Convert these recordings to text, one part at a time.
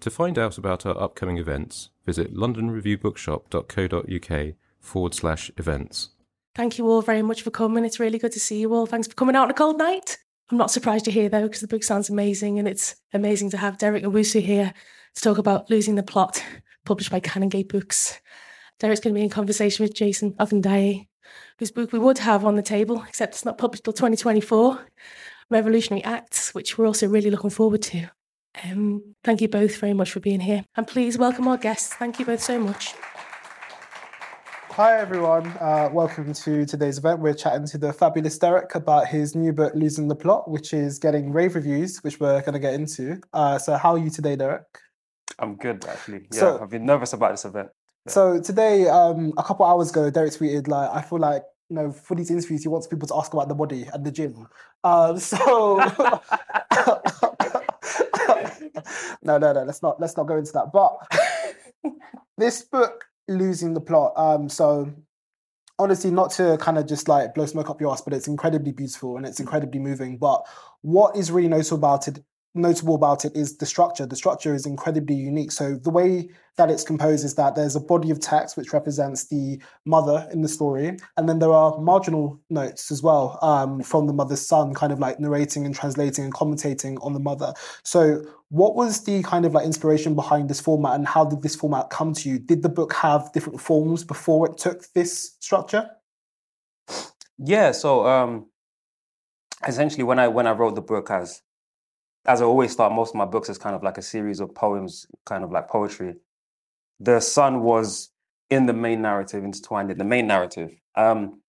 To find out about our upcoming events, visit londonreviewbookshop.co.uk forward slash events. Thank you all very much for coming. It's really good to see you all. Thanks for coming out on a cold night. I'm not surprised you're here though, because the book sounds amazing, and it's amazing to have Derek Owusu here to talk about Losing the Plot, published by Canongate Books. Derek's going to be in conversation with Jason Okundaye, whose book we would have on the table, except it's not published till 2024, Revolutionary Acts, which we're also really looking forward to. Um, thank you both very much for being here. And please welcome our guests. Thank you both so much. Hi, everyone. Uh, welcome to today's event. We're chatting to the fabulous Derek about his new book, Losing the Plot, which is getting rave reviews, which we're going to get into. Uh, so, how are you today, Derek? I'm good, actually. Yeah, so, I've been nervous about this event. Yeah. So, today, um, a couple hours ago, Derek tweeted, like, I feel like you know, for these interviews, he wants people to ask about the body and the gym. Um, so, no, no, no. Let's not let's not go into that. But this book losing the plot. Um, so honestly, not to kind of just like blow smoke up your ass, but it's incredibly beautiful and it's incredibly moving. But what is really notable about it notable about it is the structure. The structure is incredibly unique. So the way that it's composed is that there's a body of text which represents the mother in the story, and then there are marginal notes as well um, from the mother's son, kind of like narrating and translating and commentating on the mother. So what was the kind of like inspiration behind this format, and how did this format come to you? Did the book have different forms before it took this structure? Yeah. So um, essentially, when I when I wrote the book as as I always start most of my books as kind of like a series of poems, kind of like poetry. The son was in the main narrative, intertwined in the main narrative. Um,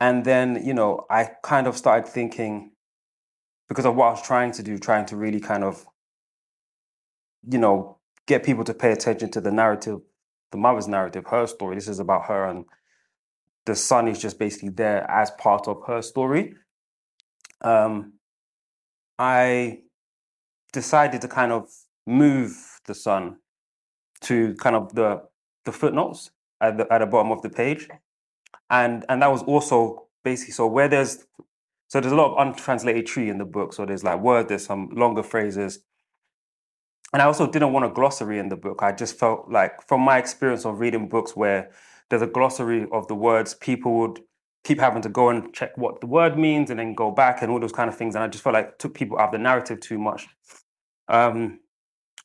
and then, you know, I kind of started thinking, because of what I was trying to do, trying to really kind of, you know, get people to pay attention to the narrative, the mother's narrative, her story. This is about her, and the son is just basically there as part of her story. Um, I decided to kind of move the son to kind of the the footnotes at the at the bottom of the page, and and that was also basically so where there's so there's a lot of untranslated Twi in the book. So there's like words, there's some longer phrases, and I also didn't want a glossary in the book. I just felt like from my experience of reading books where there's a glossary of the words, people would keep having to go and check what the word means and then go back and all those kind of things. And I just felt like took people out of the narrative too much. Um,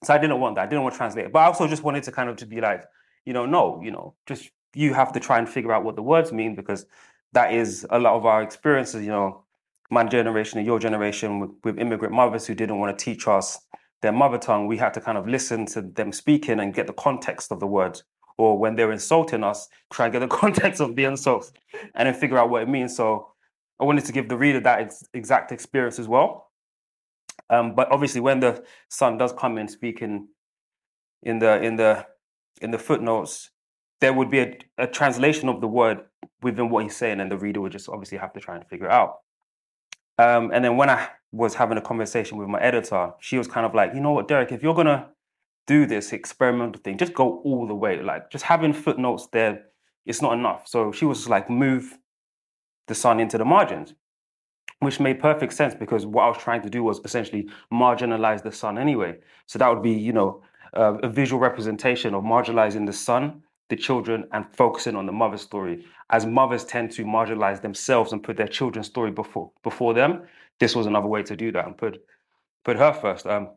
so I didn't want that. I didn't want to translate it. But I also just wanted to kind of to be like, you know, no, you know, just you have to try and figure out what the words mean because that is a lot of our experiences, you know, my generation and your generation with, with immigrant mothers who didn't want to teach us their mother tongue. We had to kind of listen to them speaking and get the context of the words or when they're insulting us, try and get the context of the insult and then figure out what it means. So I wanted to give the reader that ex- exact experience as well. Um, but obviously, when the son does come in speaking in the in the in the footnotes, there would be a, a translation of the word within what he's saying, and the reader would just obviously have to try and figure it out. Um, and then when I was having a conversation with my editor, she was kind of like, you know what, Derek, if you're gonna do this experimental thing. Just go all the way. Like just having footnotes there, it's not enough. So she was like, move the son into the margins, which made perfect sense because what I was trying to do was essentially marginalize the son anyway. So that would be, you know, uh, a visual representation of marginalizing the son, the children, and focusing on the mother's story. As mothers tend to marginalize themselves and put their children's story before before them, this was another way to do that and put put her first. Um,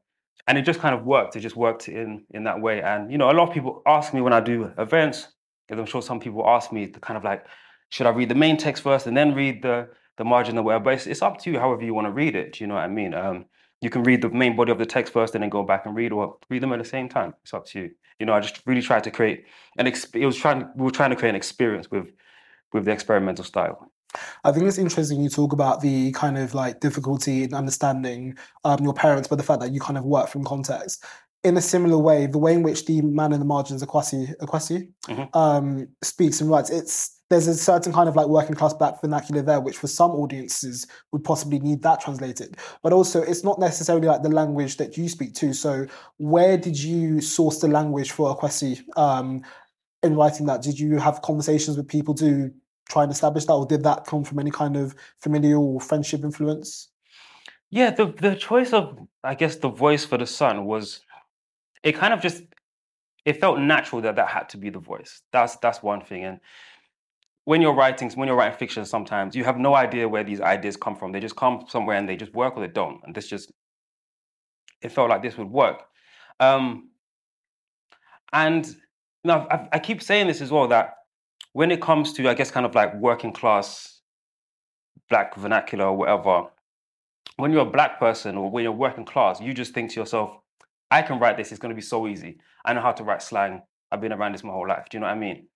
and it just kind of worked. It just worked in in that way. And you know, a lot of people ask me when I do events, because I'm sure some people ask me to kind of like, should I read the main text first and then read the the margin or whatever? But it's, it's up to you, however you want to read it. Do you know what I mean? Um, you can read the main body of the text first and then go back and read, or read them at the same time. It's up to you. You know, I just really tried to create an. Exp- it was trying. We were trying to create an experience with with the experimental style. I think it's interesting you talk about the kind of like difficulty in understanding um, your parents, but the fact that you kind of work from context. In a similar way, the way in which the man in the margins, Akwasi, Akwasi Mhm. um, speaks and writes, it's there's a certain kind of like working class black vernacular there, which for some audiences would possibly need that translated. But also, it's not necessarily like the language that you speak to. So, where did you source the language for Akwasi um, in writing that? Did you have conversations with people to try and establish that, or did that come from any kind of familial or friendship influence? Yeah, the the choice of I guess the voice for the son was it kind of just it felt natural that that had to be the voice. That's that's one thing. And when you're writing when you're writing fiction, sometimes you have no idea where these ideas come from. They just come somewhere and they just work or they don't. And this just it felt like this would work. Um, and now I, I keep saying this as well that when it comes to I guess kind of like working class black vernacular or whatever, when you're a black person or when you're working class, you just think to yourself, I can write this, it's going to be so easy. I know how to write slang. I've been around this my whole life. Do you know what I mean?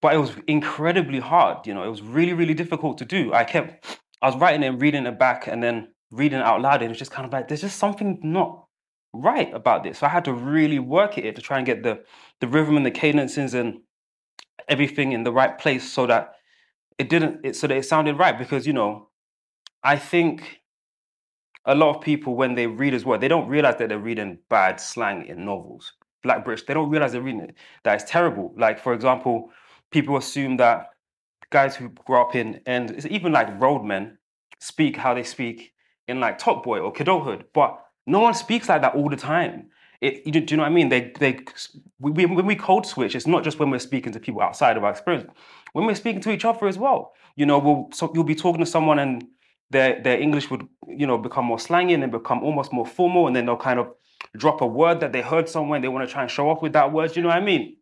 But it was incredibly hard. You know, it was really, really difficult to do. I kept, I was writing it and reading it back and then reading it out loud. And it's just kind of like, there's just something not right about this. So I had to really work at it to try and get the, the rhythm and the cadences and everything in the right place so that it didn't, it, so that it sounded right. Because, you know, I think a lot of people when they read as well, they don't realize that they're reading bad slang in novels. Black British, they don't realize they're reading it. That it's terrible. Like for example, people assume that guys who grew up in and it's even like roadmen speak how they speak in like Top Boy or Kidulthood, but no one speaks like that all the time. It, you, do you know what I mean? They, they, we- when we code switch, it's not just when we're speaking to people outside of our experience. When we're speaking to each other as well, you know, we'll, so you'll be talking to someone and their their English would you know become more slangy and then become almost more formal, and then they'll kind of drop a word that they heard somewhere and they want to try and show off with that word. Do you know what I mean?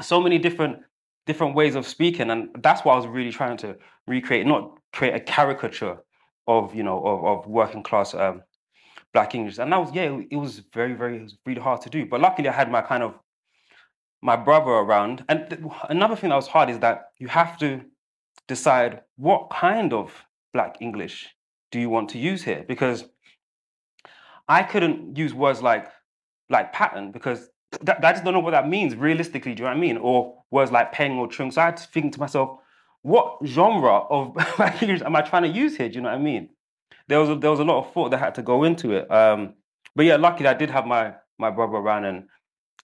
So many different different ways of speaking, and that's what I was really trying to recreate, not create a caricature of you know of, of working class um, black English. And that was yeah, it, was very very it was really hard to do. But luckily, I had my kind of my brother around. And th- another thing that was hard is that you have to decide what kind of black English do you want to use here? Because I couldn't use words like like pattern because I just don't know what that means realistically. Do you know what I mean? Or words like peng or chung. So I had to think to myself, what genre of black English am I trying to use here? Do you know what I mean? There was a, there was a lot of thought that had to go into it. Um, but yeah, luckily I did have my my brother around, and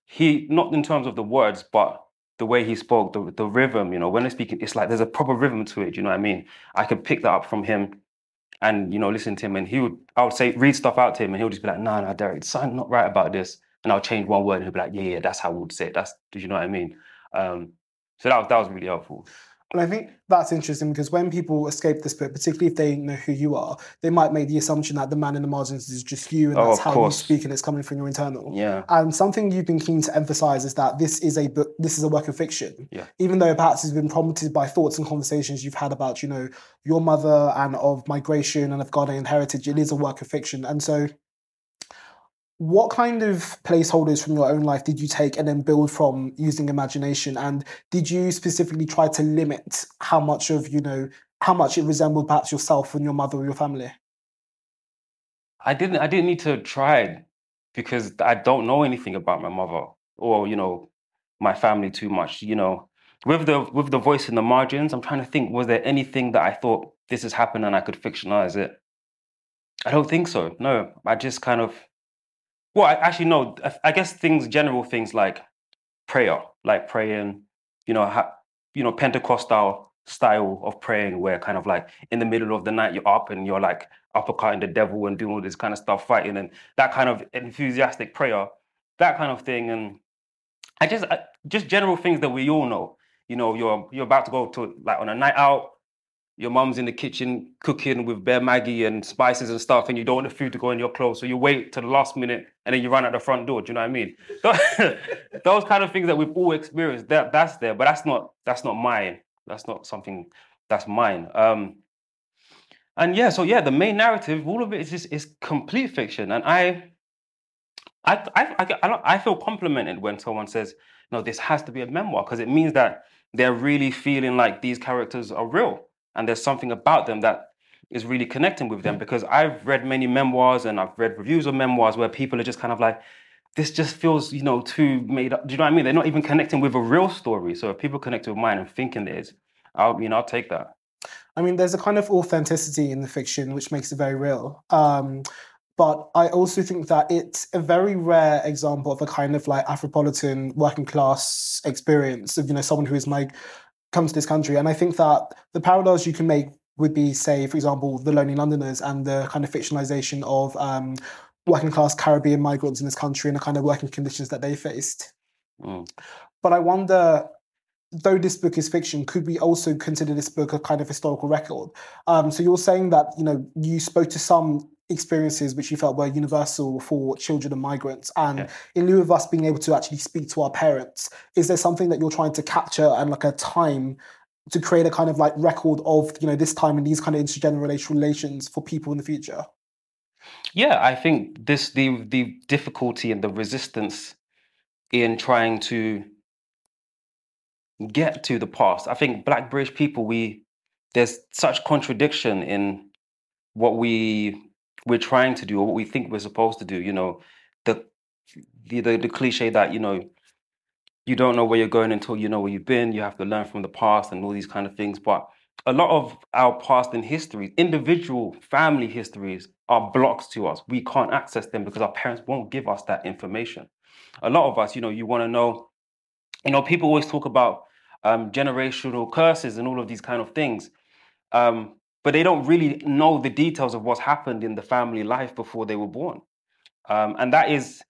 he not in terms of the words, but the way he spoke, the the rhythm. You know, when they're speaking, it's like there's a proper rhythm to it. You know what I mean? I could pick that up from him, and you know, listen to him, and he would. I would say read stuff out to him, and he would just be like, "No, no, Derek, something not right about this," and I'll change one word, and he'll be like, "Yeah, yeah, that's how we would say it. That's do you know what I mean?" Um, so that was that was really helpful. And I think that's interesting because when people escape this book, particularly if they know who you are, they might make the assumption that the man in the margins is just you and Oh, that's how course. you speak and it's coming from your internal. Yeah. And something you've been keen to emphasize is that this is a book, this is a work of fiction. Yeah. Even though perhaps it's been prompted by thoughts and conversations you've had about, you know, your mother and of migration and of Ghanaian heritage, it is a work of fiction. And so what kind of placeholders from your own life did you take and then build from using imagination? And did you specifically try to limit how much of, you know, how much it resembled perhaps yourself and your mother or your family? I didn't I didn't need to try because I don't know anything about my mother or you know my family too much. You know, with the with the voice in the margins, I'm trying to think. Was there anything that I thought this has happened and I could fictionalize it? I don't think so. No, I just kind of. Well, I, actually, no. I, I guess things, general things like prayer, like praying. You know, ha, you know, Pentecostal style of praying where kind of like in the middle of the night you're up and you're like uppercutting the devil and doing all this kind of stuff, fighting and that kind of enthusiastic prayer, that kind of thing. And I just I, just general things that we all know. You know, you're you're about to go to like on a night out, your mum's in the kitchen cooking with bare Maggi and spices and stuff, and you don't want the food to go in your clothes, so you wait to the last minute and then you run out the front door. Do you know what I mean? Those kind of things that we've all experienced, that that's there, but that's not that's not mine. That's not something that's mine. Um, and yeah, so yeah, the main narrative, all of it is just is complete fiction, and I. I, I, I, I feel complimented when someone says, no, this has to be a memoir because it means that they're really feeling like these characters are real and there's something about them that is really connecting with them because I've read many memoirs and I've read reviews of memoirs where people are just kind of like, this just feels, you know, too made up. Do you know what I mean? They're not even connecting with a real story. So if people connect with mine and thinking it is, I'll, you know, I'll take that. I mean, there's a kind of authenticity in the fiction which makes it very real. Um, but I also think that it's a very rare example of a kind of like Afropolitan working class experience of, you know, someone who is like come to this country. And I think that the parallels you can make would be, say, for example, the Lonely Londoners and the kind of fictionalization of um, working class Caribbean migrants in this country and the kind of working conditions that they faced. Mm. But I wonder though this book is fiction, could we also consider this book a kind of historical record? Um, so you're saying that you know you spoke to some experiences which you felt were universal for children and migrants, and yeah. in lieu of us being able to actually speak to our parents, is there something that you're trying to capture and like a time? To create a kind of like record of you know this time and these kind of intergenerational relations for people in the future. Yeah, I think this the the difficulty and the resistance in trying to get to the past. I think Black British people, we there's such contradiction in what we we're trying to do or what we think we're supposed to do. You know, the the the, the cliche that you know you don't know where you're going until you know where you've been. You have to learn from the past and all these kind of things. But a lot of our past and histories, individual family histories, are blocks to us. We can't access them because our parents won't give us that information. A lot of us, you know, you want to know you know, people always talk about um, generational curses and all of these kind of things, um, but they don't really know the details of what's happened in the family life before they were born, um, and that is,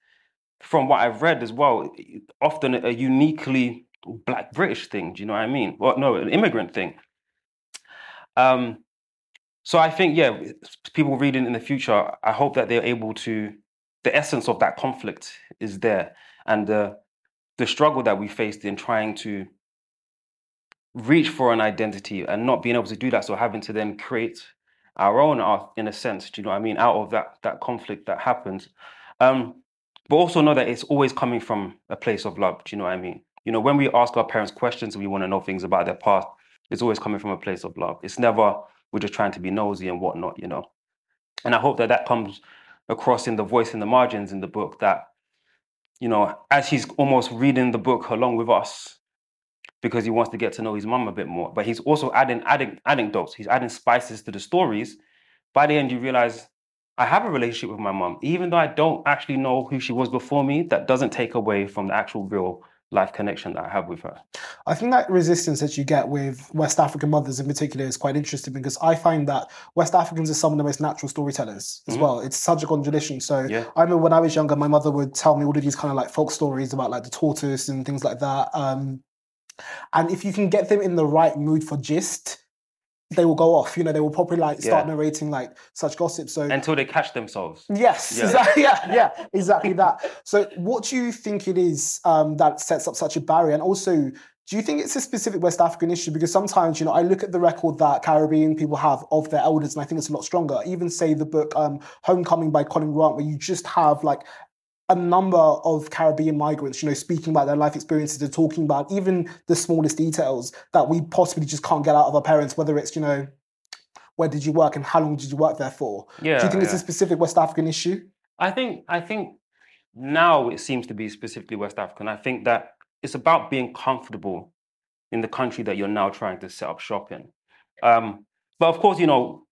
from what I've read as well, often a uniquely Black British thing. Do you know what I mean? Well, no, an immigrant thing. Um, so I think, yeah, people reading in the future, I hope that they're able to. The essence of that conflict is there, and uh, the struggle that we faced in trying to reach for an identity and not being able to do that, so having to then create our own art in a sense, do you know what I mean, out of that that conflict that happens. Um, but also know that it's always coming from a place of love, do you know what I mean? You know, when we ask our parents questions and we want to know things about their past, it's always coming from a place of love. It's never we're just trying to be nosy and whatnot, you know. And I hope that that comes across in the voice in the margins in the book that you know, as he's almost reading the book along with us because he wants to get to know his mum a bit more. But he's also adding, adding anecdotes, he's adding spices to the stories. By the end, you realize I have a relationship with my mum. Even though I don't actually know who she was before me, that doesn't take away from the actual real life connection that I have with her. I think that resistance that you get with West African mothers in particular is quite interesting because I find that West Africans are some of the most natural storytellers as mm-hmm. well. It's such a contradiction. So yeah. I remember when I was younger, my mother would tell me all of these kind of like folk stories about like the tortoise and things like that. Um, and if you can get them in the right mood for gist, they will go off. You know, they will probably like start yeah. narrating like such gossip. So until they catch themselves. Yes, yeah. exactly. Yeah, yeah, exactly that. So, what do you think it is um, that sets up such a barrier? And also, do you think it's a specific West African issue? Because sometimes, you know, I look at the record that Caribbean people have of their elders, and I think it's a lot stronger. Even say the book um, "Homecoming" by Colin Grant, where you just have like a number of Caribbean migrants, you know, speaking about their life experiences and talking about even the smallest details that we possibly just can't get out of our parents, whether it's, you know, where did you work and how long did you work there for? Yeah, Do you think yeah. it's a specific West African issue? I think I think now it seems to be specifically West African. I think that it's about being comfortable in the country that you're now trying to set up shop in. Um, but of course, you know,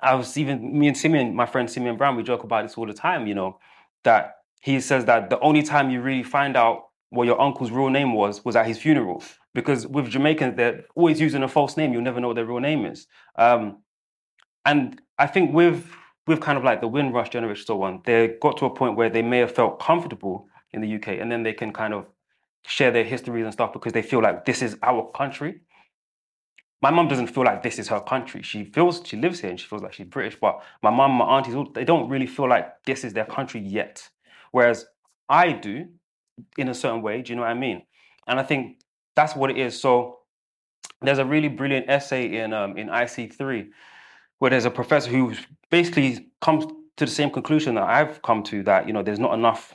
I was even me and Simeon, my friend Simeon Brown, we joke about this all the time, you know that he says that the only time you really find out what your uncle's real name was was at his funeral. Because with Jamaicans, they're always using a false name. You'll never know what their real name is. Um, and I think with with kind of like the Windrush generation, so on, they got to a point where they may have felt comfortable in the UK, and then they can kind of share their histories and stuff because they feel like this is our country. My mum doesn't feel like this is her country. She feels she lives here and she feels like she's British, but my mum, my aunties, they don't really feel like this is their country yet. Whereas I do, in a certain way. Do you know what I mean? And I think that's what it is. So there's a really brilliant essay in um, in IC3 where there's a professor who basically comes to the same conclusion that I've come to that you know there's not enough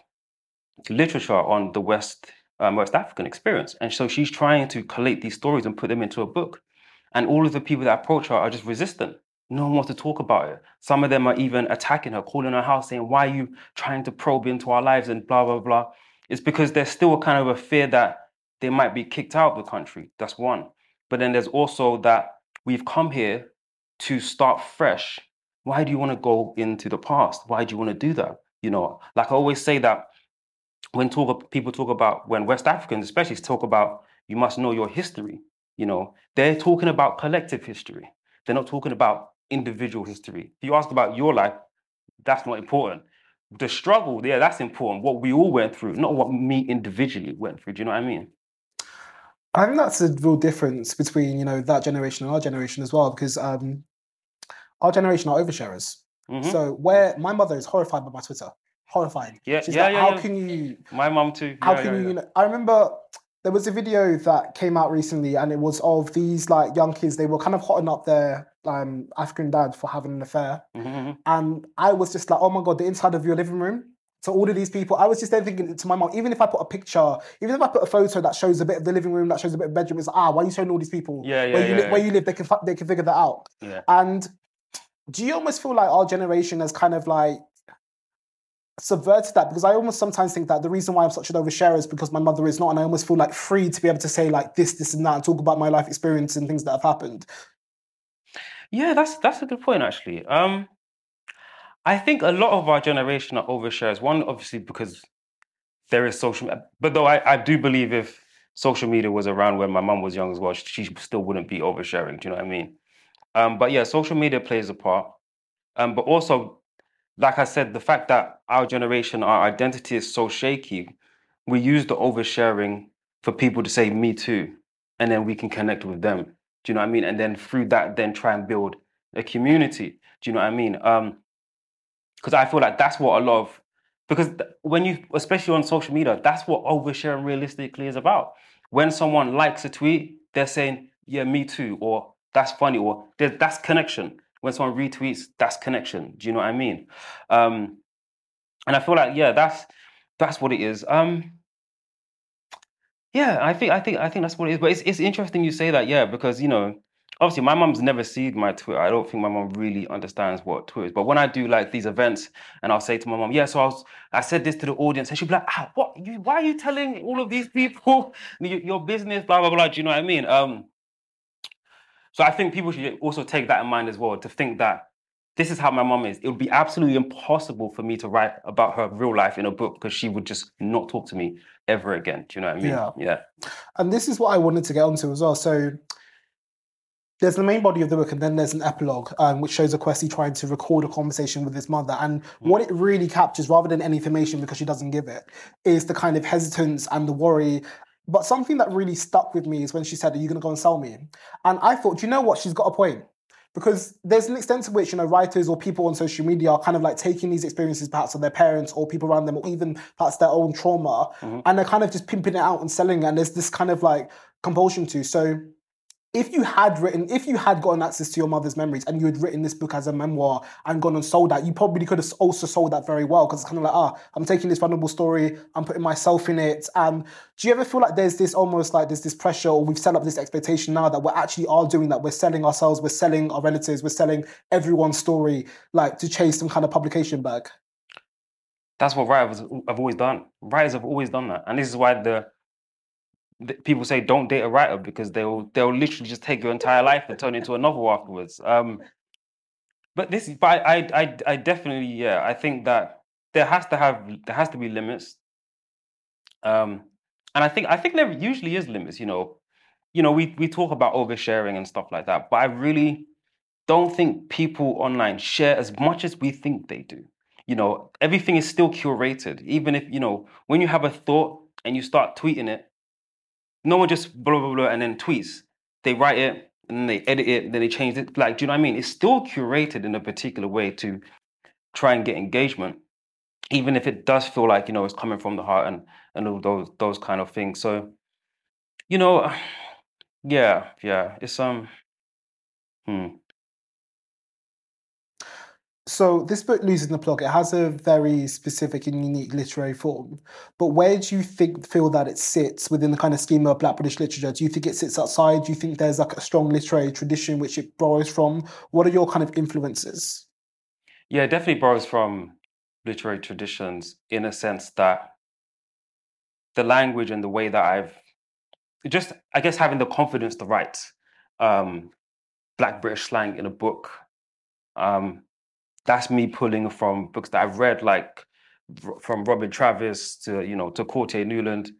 literature on the West um, West African experience, and so she's trying to collate these stories and put them into a book. And all of the people that approach her are just resistant. No one wants to talk about it. Some of them are even attacking her, calling her house, saying, "Why are you trying to probe into our lives?" and blah blah blah. It's because there's still a kind of a fear that they might be kicked out of the country. That's one. But then there's also that we've come here to start fresh. Why do you want to go into the past? Why do you want to do that? You know, like I always say that when talk people talk about when West Africans especially talk about you must know your history, you know, they're talking about collective history. They're not talking about individual history. If you ask about your life, that's not important the struggle, yeah, that's important. What we all went through, not what me individually went through. Do you know what I mean? I think that's a real difference between you know that generation and our generation as well, because um, our generation are oversharers. Mm-hmm. So where my mother is horrified by my Twitter, horrified. Yeah, She's yeah, like, yeah, how yeah. can you? My mum too. How Yeah, can yeah, you? I remember there was a video that came out recently, and it was of these like young kids. They were kind of hotting up their um, African dad for having an affair, Mhm, mhm. and I was just like, oh my god, the inside of your living room. So all of these people, I was just then thinking to my mom, even if I put a picture, even if I put a photo that shows a bit of the living room, that shows a bit of bedroom, it's like, ah, why are you showing all these people? Yeah, yeah, where you yeah, li- yeah. where you live, they can they can figure that out. Yeah. And do you almost feel like our generation has kind of like subverted that? Because I almost sometimes think that the reason why I'm such an oversharer is because my mother is not, and I almost feel like free to be able to say like this, this, and that, and talk about my life experience and things that have happened. Yeah, that's that's a good point actually. Um, I think a lot of our generation are overshares. One, obviously, because there is social, but though I, I do believe if social media was around when my mum was young as well, she still wouldn't be oversharing. Do you know what I mean? Um, but yeah, social media plays a part. Um, but also, like I said, the fact that our generation, our identity is so shaky, we use the oversharing for people to say "me too," and then we can connect with them. Do you know what I mean? And then through that, then try and build a community. Do you know what I mean? Um, because I feel like that's what a lot of because when you especially on social media, that's what oversharing realistically is about. When someone likes a tweet, they're saying, "Yeah, me too," or "That's funny," or that's connection." When someone retweets, that's connection. Do you know what I mean? Um, and I feel like yeah, that's that's what it is. Um, yeah, I think I think I think that's what it is. But it's it's interesting you say that, yeah, because you know, obviously my mum's never seen my Twitter. I don't think my mum really understands what Twitter is. But when I do like these events and I'll say to my mum, yeah, so I was I said this to the audience, and she'll be like, ah, what you why are you telling all of these people your, your business, blah blah blah. Do you know what I mean? Um so I think people should also take that in mind as well, to think that this is how my mom is. It would be absolutely impossible for me to write about her real life in a book because she would just not talk to me ever again. Do you know what I mean? Yeah. Yeah. And this is what I wanted to get onto as well. So there's the main body of the book, and then there's an epilogue, um, which shows Akwasi trying to record a conversation with his mother. And what it really captures, rather than any information because she doesn't give it, is the kind of hesitance and the worry. But something that really stuck with me is when she said, Are you going to go and sell me? And I thought, do you know what? She's got a point. Because there's an extent to which, you know, writers or people on social media are kind of like taking these experiences perhaps of their parents or people around them, or even perhaps their own trauma, mm-hmm. and they're kind of just pimping it out and selling it. And there's this kind of like compulsion to. So if you had written, if you had gotten access to your mother's memories and you had written this book as a memoir and gone and sold that, you probably could have also sold that very well because it's kind of like, ah, I'm taking this vulnerable story, I'm putting myself in it. And do you ever feel like there's this almost like there's this pressure or we've set up this expectation now that we're actually are doing that? We're selling ourselves, we're selling our relatives, we're selling everyone's story, like to chase some kind of publication bag. That's what writers have always done. Writers have always done that, and this is why the, people say don't date a writer because they'll they'll literally just take your entire life and turn it into a novel afterwards. Um, but this, but I, I, I definitely, yeah, I think that there has to have there has to be limits. Um, and I think I think there usually is limits. You know, you know, we we talk about oversharing and stuff like that, but I really don't think people online share as much as we think they do. You know, everything is still curated. Even if you know, when you have a thought and you start tweeting it, no one just blah blah blah and then tweets. They write it and they edit it, then they change it. Like, do you know what I mean? It's still curated in a particular way to try and get engagement, even if it does feel like you know it's coming from the heart and and all those those kind of things. So, you know, yeah, yeah, it's um, hmm. So this book, Losing the Plot, it has a very specific and unique literary form. But where do you think feel that it sits within the kind of schema of Black British literature? Do you think it sits outside? Do you think there's like a strong literary tradition which it borrows from? What are your kind of influences? Yeah, it definitely borrows from literary traditions in a sense that the language and the way that I've just, I guess, having the confidence to write um, Black British slang in a book. Um, that's me pulling from books that I've read, like from Robin Travis to you know to Courttia Newland,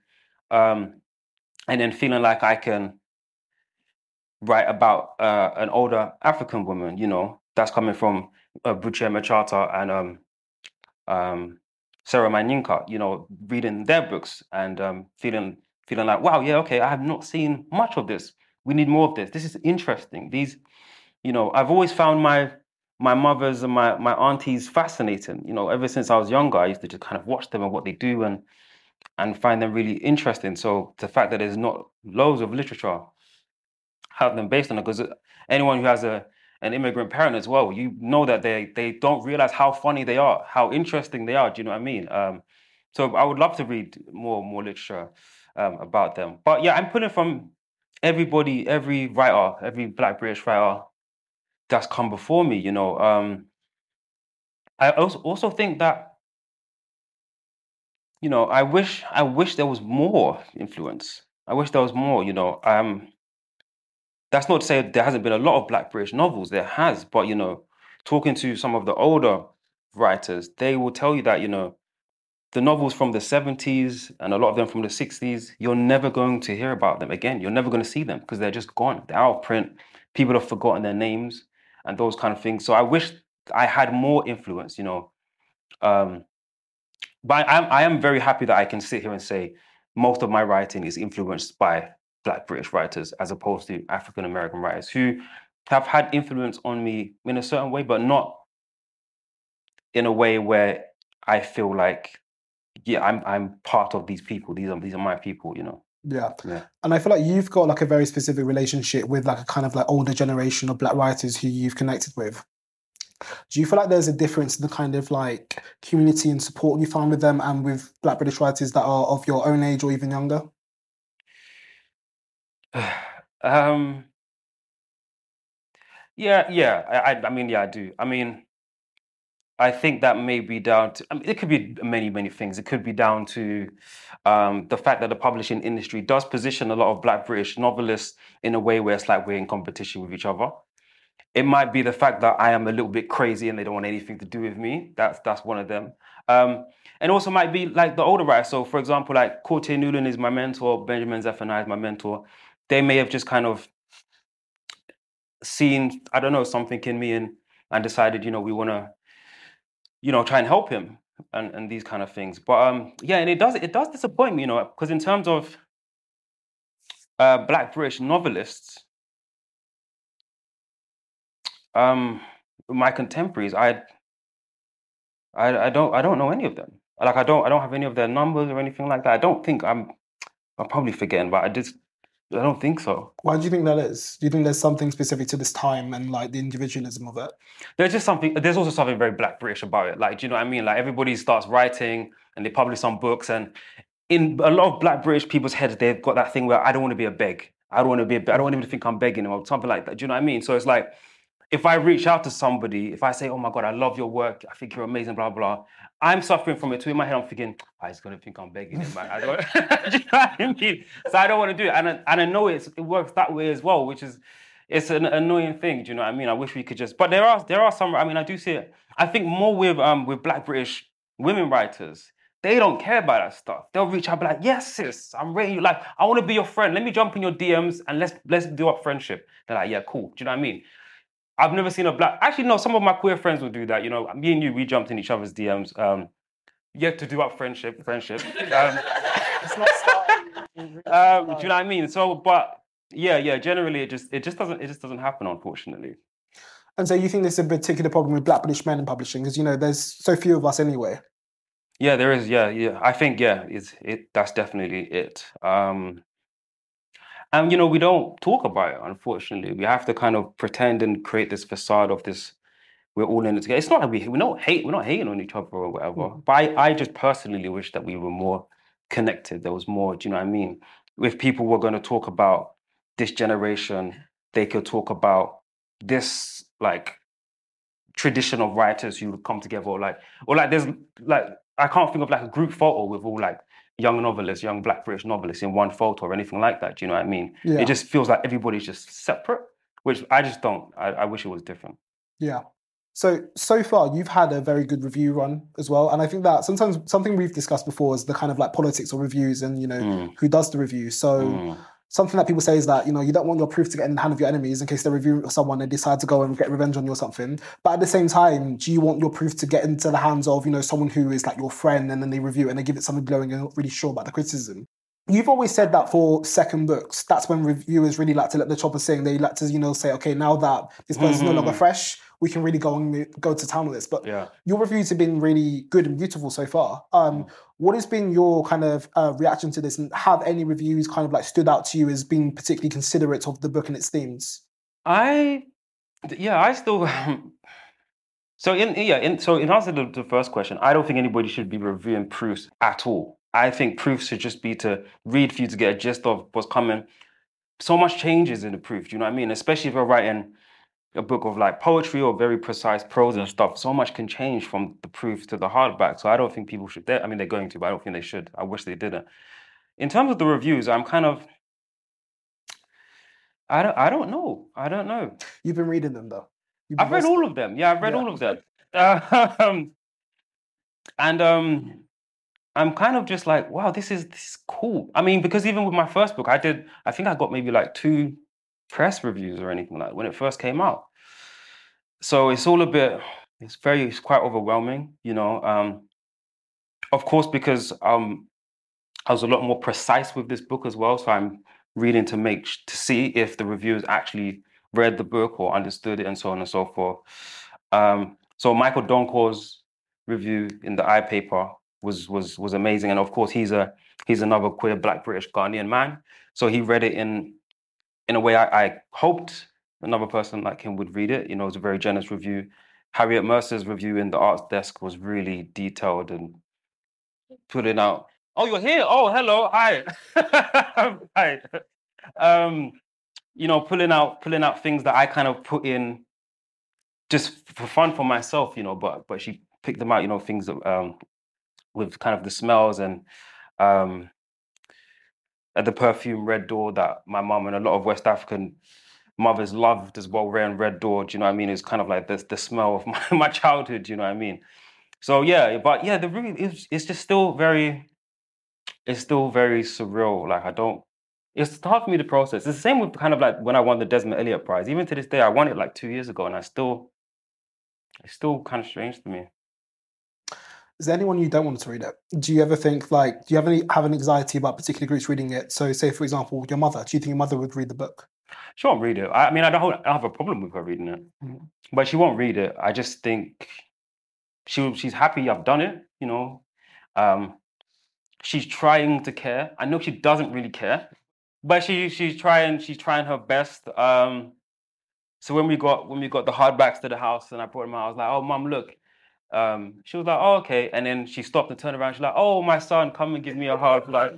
um, and then feeling like I can write about uh, an older African woman. You know, that's coming from uh, Buchi Emecheta and um, um, Sarah Manyika. You know, reading their books and um, feeling feeling like, wow, yeah, okay, I have not seen much of this. We need more of this. This is interesting. These, you know, I've always found my my mothers and my, my aunties fascinating. You know, ever since I was younger, I used to just kind of watch them and what they do and and find them really interesting. So the fact that there's not loads of literature have them based on it, because anyone who has a an immigrant parent as well, you know that they they don't realize how funny they are, how interesting they are. Do you know what I mean? Um, so I would love to read more more literature um, about them. But yeah, I'm pulling from everybody, every writer, every Black British writer that's come before me. You know, um, I also also think that you know I wish I wish there was more influence. I wish there was more. You know, um, that's not to say there hasn't been a lot of Black British novels. There has, but you know, talking to some of the older writers, they will tell you that you know the novels from the 70s and a lot of them from the 60s, you're never going to hear about them again. You're never going to see them because they're just gone. They're out of print. People have forgotten their names and those kind of things. So I wish I had more influence, you know. Um, but I, I am very happy that I can sit here and say most of my writing is influenced by Black British writers as opposed to African American writers who have had influence on me in a certain way, but not in a way where I feel like, yeah, I'm I'm part of these people. These are these are my people, you know. Yeah. yeah. And I feel like you've got like a very specific relationship with like a kind of like older generation of black writers who you've connected with. Do you feel like there's a difference in the kind of like community and support you find with them and with black British writers that are of your own age or even younger? um yeah, yeah. I, I mean, yeah, I do. I mean, I think that may be down to, I mean, it could be many, many things. It could be down to um, the fact that the publishing industry does position a lot of Black British novelists in a way where it's like we're in competition with each other. It might be the fact that I am a little bit crazy and they don't want anything to do with me. That's that's one of them. Um, and also might be like the older writers. So, for example, like Courttia Newland is my mentor, Benjamin Zephaniah is my mentor. They may have just kind of seen, I don't know, something in me and and decided, you know, we want to you know, try and help him and, and these kind of things. But um, yeah, and it does it does disappoint me, you know, because in terms of uh, Black British novelists, um, my contemporaries, I, I, I don't I don't know any of them. Like I don't I don't have any of their numbers or anything like that. I don't think I'm I'm probably forgetting, but I just I don't think so. Why do you think that is? Do you think there's something specific to this time and like the individualism of it? There's just something. There's also something very Black British about it. Like, do you know what I mean? Like everybody starts writing and they publish some books, and in a lot of Black British people's heads, they've got that thing where I don't want to be a beg. I don't want to be. A, I don't want to think I'm begging them or something like that. Do you know what I mean? So it's like if I reach out to somebody, if I say, "Oh my God, I love your work. I think you're amazing," blah blah, I'm suffering from it too. In my head, I'm thinking, oh, he's gonna think I'm begging him. I don't, do you know what I mean? So I don't want to do it, and I, and I know it works that way as well, which is it's an annoying thing. Do you know what I mean? I wish we could just, but there are there are some. I mean, I do see it. I think more with um with Black British women writers. they don't care about that stuff. They'll reach out, be like, "Yes, sis, I'm ready. Like, I want to be your friend. Let me jump in your DMs and let's let's do up friendship." They're like, "Yeah, cool." Do you know what I mean? I've never seen a black. Actually, no. Some of my queer friends will do that. You know, me and you, we jumped in each other's DMs. Um, yet to do up friendship, friendship. Um, It's not starting. um, do you know what I mean? So, but yeah, yeah. Generally, it just it just doesn't it just doesn't happen, unfortunately. And so you think there's a particular problem with black British men in publishing because you know there's so few of us anyway. Yeah, there is. Yeah, yeah. I think yeah, it's it. That's definitely it. Um, and you know, we don't talk about it. Unfortunately, we have to kind of pretend and create this facade of this. We're all in it together. It's not that we we don't hate. We're not hating on each other or whatever. Hmm. But I, I just personally wish that we were more connected. There was more. Do you know what I mean? If people were going to talk about this generation, they could talk about this like tradition of writers who would come together, or like, or like there's like I can't think of like a group photo with all like young novelists, young Black British novelists in one photo or anything like that. Do you know what I mean? Yeah. It just feels like everybody's just separate, which I just don't. I, I wish it was different. Yeah. So so far you've had a very good review run as well, and I think that sometimes something we've discussed before is the kind of like politics or reviews and you know Mm. who does the review. So Mm. Something that people say is that you know you don't want your proof to get in the hand of your enemies in case they review someone and decide to go and get revenge on you or something. But at the same time, do you want your proof to get into the hands of you know someone who is like your friend and then they review it and they give it something glowing and not really sure about the criticism? You've always said that for second books, that's when reviewers really like to let the chopper sing. They like to, you know, say, okay, now that this person's no longer Mhm. fresh, we can really go and go to town on this. But Yeah. your reviews have been really good and beautiful so far. Um, what has been your kind of uh, reaction to this, and have any reviews kind of like stood out to you as being particularly considerate of the book and its themes? I, yeah, I still. so in yeah, in so in answer to the first question, I don't think anybody should be reviewing proofs at all. I think proofs should just be to read for you to get a gist of what's coming. So much changes in the proof. Do you know what I mean? Especially if you're writing a book of like poetry or very precise prose and stuff. So much can change from the proof to the hardback. So I don't think people should. I mean, they're going to, but I don't think they should. I wish they didn't. In terms of the reviews, I'm kind of. I don't. I don't know. I don't know. You've been reading them though. You've I've read all of them. Yeah, I've read Yeah. all of them. Um, and um, I'm kind of just like, wow, this is this is cool. I mean, because even with my first book, I did. I think I got maybe like two press reviews or anything like when it first came out. So it's all a bit. It's very. It's quite overwhelming, you know. Um, of course, because um, I was a lot more precise with this book as well. So I'm reading to make to see if the reviewers actually read the book or understood it, and so on and so forth. Um, so Michael Donkor's review in the I paper was was was amazing, and of course he's a he's another queer Black British Ghanaian man. So he read it in in a way I, I hoped another person like him would read it. You know, it was a very generous review. Harriet Mercer's review in the arts desk was really detailed and putting out. Oh, you're here. Oh, hello. Hi. Hi. Um, you know, pulling out pulling out things that I kind of put in just for fun for myself, you know, but but she picked them out, you know, things that um with kind of the smells and um uh, the perfume Red Door that my mum and a lot of West African mothers loved as well, and Red Door. Do you know what I mean? It's kind of like the the smell of my, my childhood, do you know what I mean? So yeah, but yeah, the really it's, it's just still very it's still very surreal. Like I don't it's hard for me to process. It's the same with kind of like when I won the Desmond Elliott Prize. Even to this day, I won it like two years ago, and I still it's still kind of strange to me. Is there anyone you don't want to read it? Do you ever think like, do you have any have an anxiety about particular groups reading it? So, say for example, your mother. Do you think your mother would read the book? She won't read it. I mean, I don't, I don't have a problem with her reading it, Mhm. but she won't read it. I just think she she's happy I've done it. You know, um, she's trying to care. I know she doesn't really care, but she she's trying she's trying her best. Um, so when we got when we got the hardbacks to the house and I brought them out, I was like, "Oh, mum, look." Um, she was like, "Oh, okay," and then she stopped and turned around. She's like, "Oh, my son, come and give me a hug," like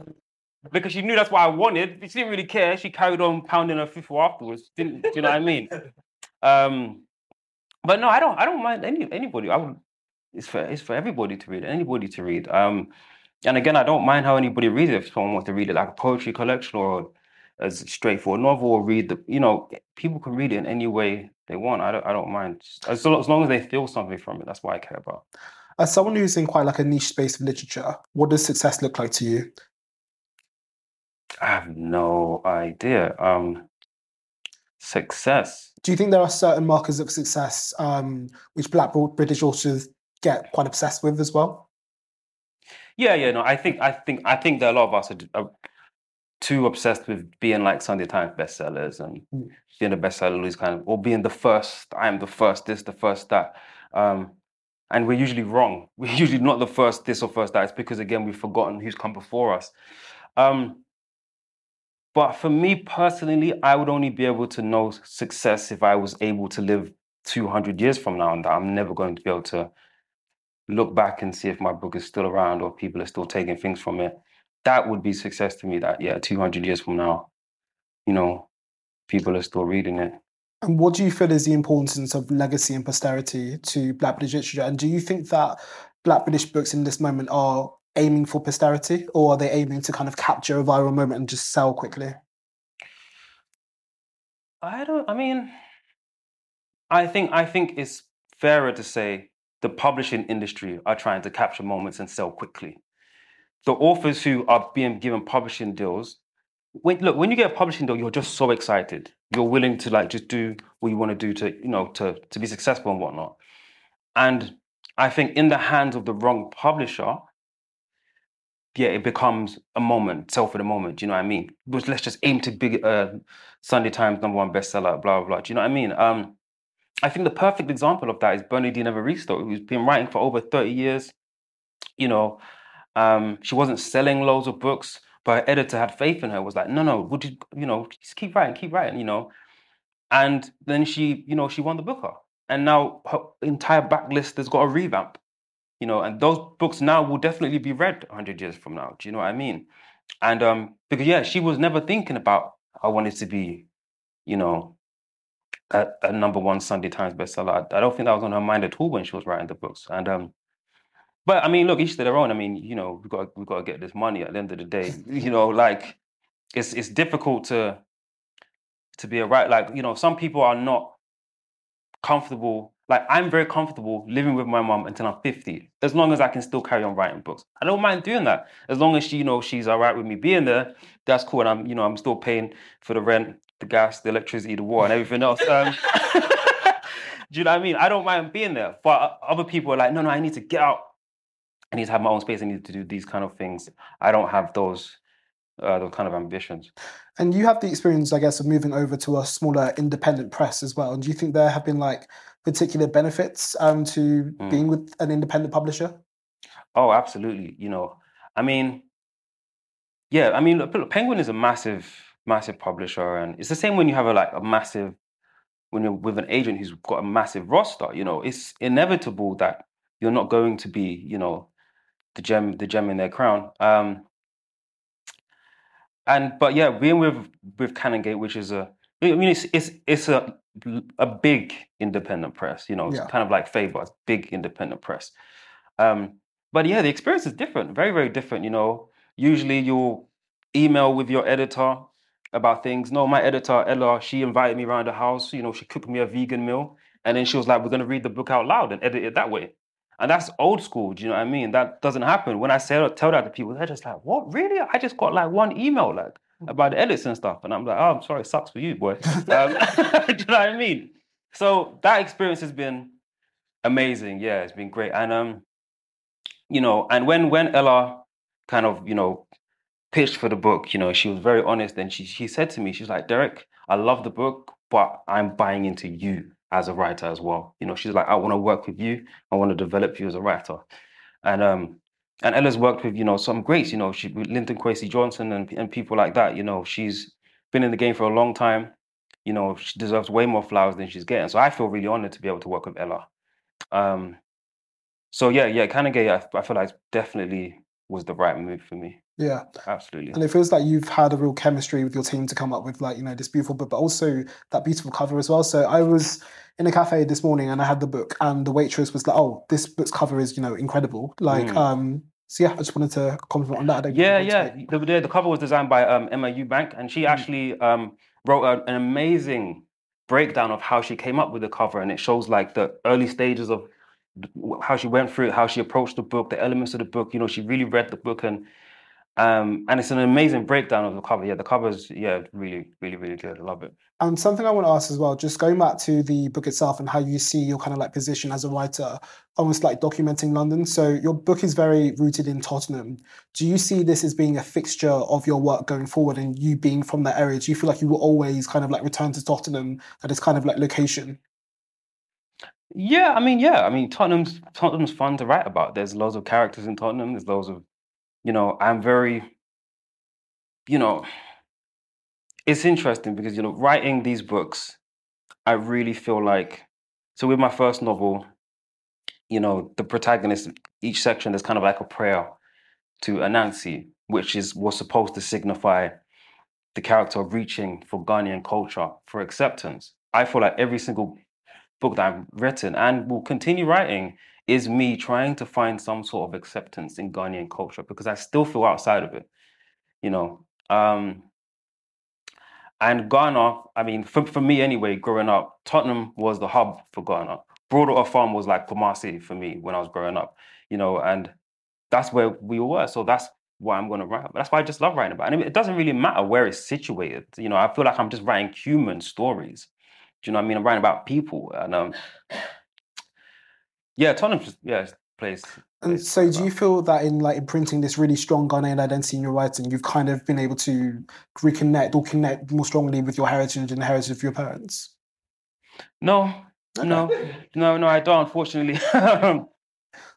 because she knew that's what I wanted. She didn't really care. She carried on pounding her fufu afterwards. Didn't do you know what I mean? Um, but no, I don't. I don't mind any anybody. I would. It's for it's for everybody to read. Anybody to read. Um, and again, I don't mind how anybody reads it. If someone wants to read it like a poetry collection or as a straightforward novel, or read the you know people can read it in any way they want. I don't. I don't mind as, lo- as long as they feel something from it. That's what I care about. As someone who's in quite like a niche space of literature, what does success look like to you? I have no idea. Um, success. Do you think there are certain markers of success um, which Black British authors get quite obsessed with as well? Yeah, yeah. No, I think, I think, I think that a lot of us are too obsessed with being like Sunday Times bestsellers and Mm. being a bestseller is kind of, or being the first. I am the first this, the first that. Um, and we're usually wrong. We're usually not the first this or first that. It's because again we've forgotten who's come before us. Um, but for me personally, I would only be able to know success if I was able to live 200 years from now, and that I'm never going to be able to look back and see if my book is still around or people are still taking things from it. That would be success to me. That yeah, 200 years from now, you know, people are still reading it. And what do you feel is the importance of legacy and posterity to Black British literature? And do you think that Black British books in this moment are aiming for posterity or are they aiming to kind of capture a viral moment and just sell quickly? I don't. I mean, I think I think it's fairer to say the publishing industry are trying to capture moments and sell quickly. The authors who are being given publishing deals, when look when you get a publishing deal, you're just so excited. You're willing to like just do what you want to do to you know to to be successful and whatnot. And I think in the hands of the wrong publisher, yeah, it becomes a moment, sell for the moment. Do you know what I mean? But let's just aim to big uh, Sunday Times number one bestseller, blah blah blah. Do you know what I mean? Um, I think the perfect example of that is Bernardine Evaristo, who's been writing for over thirty years. You know, um, she wasn't selling loads of books, but her editor had faith in her. Was like, no, no, would you, you know, just keep writing, keep writing, you know. And then she, you know, she won the Booker, and now her entire backlist has got a revamp you know, and those books now will definitely be read 100 years from now. Do you know what I mean? And um, because yeah, she was never thinking about I wanted to be, you know, a, a number one Sunday Times bestseller. I, I don't think that was on her mind at all when she was writing the books. And um, but I mean, look, each to their own. I mean, you know, we've got we've got to get this money at the end of the day. You know, like it's it's difficult to to be a right. Like you know, some people are not comfortable like I'm very comfortable living with my mom until I'm 50, as long as I can still carry on writing books. I don't mind doing that. As long as she, you know, she's all right with me being there, that's cool. And I'm, you know, I'm still paying for the rent, the gas, the electricity, the water, and everything else. Um, do you know what I mean? I don't mind being there. But other people are like, no, no, I need to get out. I need to have my own space. I need to do these kind of things. I don't have those uh, those kind of ambitions. And you have the experience, I guess, of moving over to a smaller independent press as well. And do you think there have been like particular benefits um, to Mm. being with an independent publisher? Oh, absolutely. You know, I mean, yeah, I mean, look, Penguin is a massive, massive publisher, and it's the same when you have a like a massive, when you're with an agent who's got a massive roster. You know, it's inevitable that you're not going to be, you know, the gem, the gem in their crown. Um, and but yeah, being with with Canongate, which is a, I mean, it's it's it's a a big independent press. You know, it's Yeah. kind of like Faber, big independent press. Um, but yeah, the experience is different, very, very different. You know, usually you'll email with your editor about things. No, my editor, Ella, she invited me around the house. You know, she cooked me a vegan meal. And then she was like, we're going to read the book out loud and edit it that way. And that's old school. Do you know what I mean? That doesn't happen. When I say, tell that to people, they're just like, what? Really? I just got like one email like about the edits and stuff. And I'm like, oh, I'm sorry, it sucks for you, boy. Um, do you know what I mean? So that experience has been amazing. Yeah, it's been great. And um, you know, and when when Ella kind of you know pitched for the book, you know, she was very honest, and she she said to me, she's like, Derek, I love the book, but I'm buying into you as a writer as well. You know, she's like, I want to work with you. I want to develop you as a writer. And um, and Ella's worked with you know some greats. You know, she Linton Kwesi Johnson and and people like that. You know, she's been in the game for a long time. You know, she deserves way more flowers than she's getting. So I feel really honored to be able to work with Ella. Um, so yeah, yeah, Canongate. I, I feel like definitely was the right move for me. Yeah. Absolutely. And it feels like you've had a real chemistry with your team to come up with like, you know, this beautiful book, but also that beautiful cover as well. So I was in a cafe this morning and I had the book and the waitress was like, Oh, this book's cover is, you know, incredible. Like, Mm. um, so yeah, I just wanted to compliment on that. I don't Yeah, yeah. The, the, the cover was designed by um, Emma Eubank, and she actually um, wrote a, an amazing breakdown of how she came up with the cover, and it shows like the early stages of how she went through it, how she approached the book, the elements of the book. You know, she really read the book and um, and it's an amazing breakdown of the cover. Yeah, the cover's yeah, really, really, really good. I love it. And something I want to ask as well, just going back to the book itself and how you see your kind of like position as a writer, almost like documenting London. So your book is very rooted in Tottenham. Do you see this as being a fixture of your work going forward and you being from that area? Do you feel like you will always kind of like return to Tottenham at this kind of like location? Yeah, I mean, yeah, I mean, Tottenham's Tottenham's fun to write about. There's loads of characters in Tottenham. There's loads of you know, I'm very, you know, it's interesting because, you know, writing these books, I really feel like, so with my first novel, you know, the protagonist, each section, is kind of like a prayer to Anansi, which is was supposed to signify the character reaching for Ghanaian culture, for acceptance. I feel like every single book that I've written and will continue writing is me trying to find some sort of acceptance in Ghanaian culture because I still feel outside of it, you know. Um, and Ghana, I mean, for, for me anyway, growing up, Tottenham was the hub for Ghana. Broadwater Farm was like Kumasi for me when I was growing up, you know, and that's where we were. So that's why I'm going to write. That's why I just love writing about. It. And it doesn't really matter where it's situated. You know, I feel like I'm just writing human stories. Do you know what I mean? I'm writing about people, and um, yeah, Tottenham yeah plays. And so, do you feel that in like imprinting this really strong Ghanaian identity in your writing, you've kind of been able to reconnect or connect more strongly with your heritage and the heritage of your parents? No, okay. no, no, no. I don't. Unfortunately.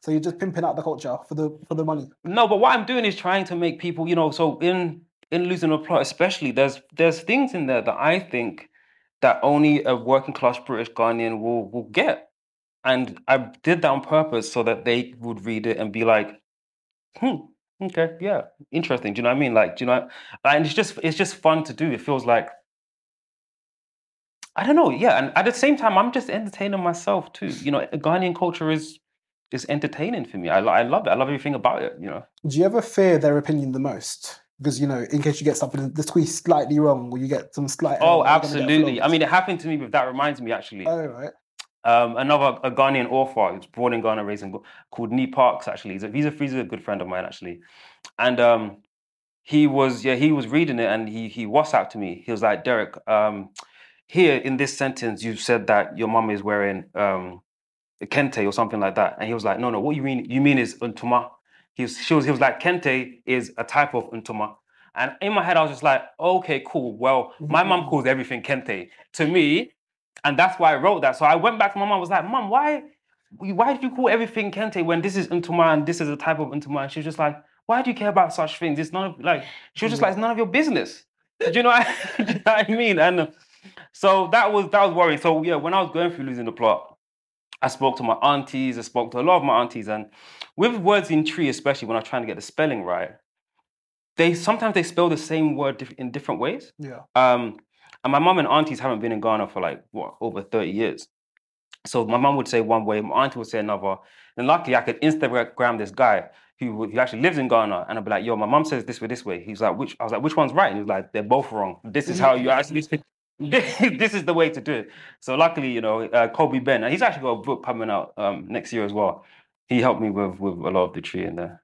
so you're just pimping out the culture for the for the money. No, but what I'm doing is trying to make people, you know, so in in losing a plot, especially there's there's things in there that I think that only a working class British Ghanaian will will get. And I did that on purpose so that they would read it and be like, hmm, okay, yeah, interesting. Do you know what I mean? Like, do you know? And it's just it's just fun to do. It feels like I don't know, yeah. And at the same time, I'm just entertaining myself too. You know, Ghanaian culture is is entertaining for me. I, I love it. I love everything about it. You know. Do you ever fear their opinion the most? Because you know, in case you get something the tweet slightly wrong, or you get some slight. Oh, absolutely. I mean, it happened to me, but that reminds me actually. Oh, right. Um, another a Ghanaian author who's born in Ghana, raised in called Nii Parkes. Actually, he's a, he's a he's a good friend of mine actually, and um, he was yeah he was reading it and he he WhatsApped to me. He was like, Derek, um, here in this sentence you said that your mom is wearing um, a kente or something like that, and he was like, no no, what you mean you mean is untuma. He was she was he was like kente is a type of untuma. And in my head, I was just like, okay, cool. Well, my mom calls everything kente. To me, and that's why I wrote that. So I went back to my mom. I was like, Mom, why, why did you call everything Kente when this is Ntuma and this is a type of Ntuma? And she was just like, Why do you care about such things? It's none of like. She was just like, It's none of your business. Do you know what I, you know what I mean? And so that was that was worrying. So yeah, when I was going through losing the plot, I spoke to my aunties. I spoke to a lot of my aunties, and with words in Twi, especially when I was trying to get the spelling right, they sometimes they spell the same word in different ways. Yeah. Um, and my mum and aunties haven't been in Ghana for like what over 30 years. So my mum would say one way, my auntie would say another. And luckily I could Instagram this guy who, who actually lives in Ghana and I'd be like, yo, my mum says this way, this way. He's like, which I was like, which one's right? And he was like, they're both wrong. This is how you actually this is the way to do it. So luckily, you know, uh, Kobe Ben, he's actually got a book coming out um, next year as well. He helped me with with a lot of the Twi in there.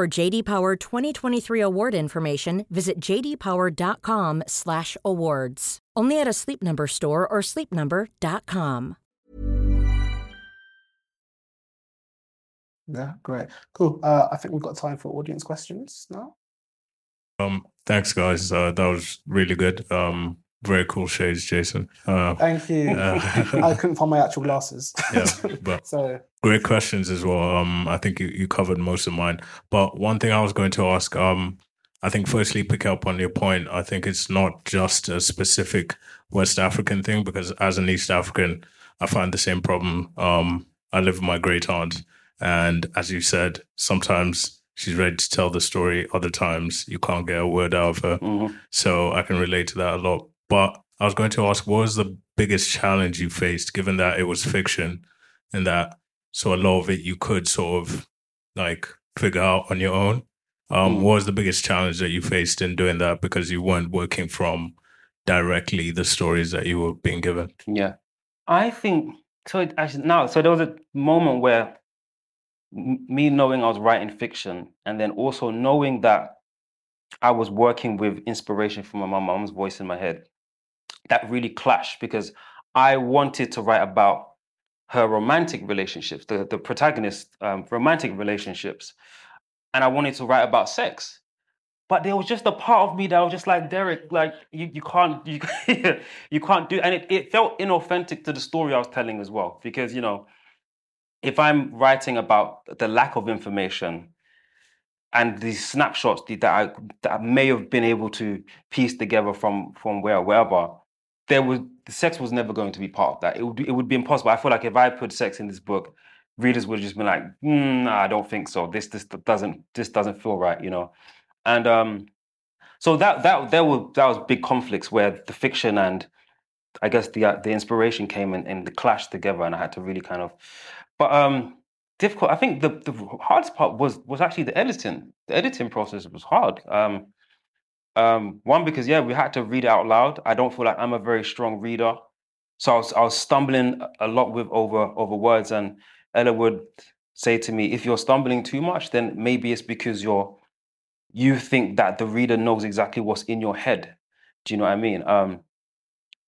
For JD Power 2023 award information, visit jdpower.com/awards. Only at a Sleep Number store or sleepnumber.com. Yeah, great. Cool. Uh, I think we've got time for audience questions now. Um, thanks, guys. Uh, that was really good. Um, very cool shades, Jason. Uh, Thank you. uh, I couldn't find my actual glasses. yeah, but so great questions as well. Um, I think you, you covered most of mine. But one thing I was going to ask, um, I think firstly, pick up on your point. I think it's not just a specific West African thing because as an East African, I find the same problem. Um, I live with my great aunt, and as you said, sometimes she's ready to tell the story. Other times you can't get a word out of her. Mhm. So I can relate to that a lot. But I was going to ask, what was the biggest challenge you faced, given that it was fiction, and that so a lot of it you could sort of like figure out on your own. Um, Mm. What was the biggest challenge that you faced in doing that because you weren't working from directly the stories that you were being given? Yeah, I think so. It actually, now, so there was a moment where m- me knowing I was writing fiction, and then also knowing that I was working with inspiration from my mum's voice in my head, that really clashed because I wanted to write about her romantic relationships, the the protagonist um, romantic relationships, and I wanted to write about sex. But there was just a part of me that was just like Derek, like you, you can't you, you can't do, and it, it felt inauthentic to the story I was telling as well. Because you know, if I'm writing about the lack of information and these snapshots that I that I may have been able to piece together from from where wherever, there was the sex was never going to be part of that. It would be- it would be impossible. I feel like if I put sex in this book, readers would just been like, mm, "Nah, I don't think so. This this doesn't this doesn't feel right," you know. And um, so that that there were that was big conflicts where the fiction and I guess the uh, the inspiration came in, in the clash together, and I had to really kind of, but um, difficult. I think the the hardest part was was actually the editing. The editing process was hard. Um, um, one because yeah, we had to read it out loud. I don't feel like I'm a very strong reader, so I was I was stumbling a lot with over over words, and Ella would say to me, if you're stumbling too much, then maybe it's because you're you think that the reader knows exactly what's in your head. Do you know what I mean? Um,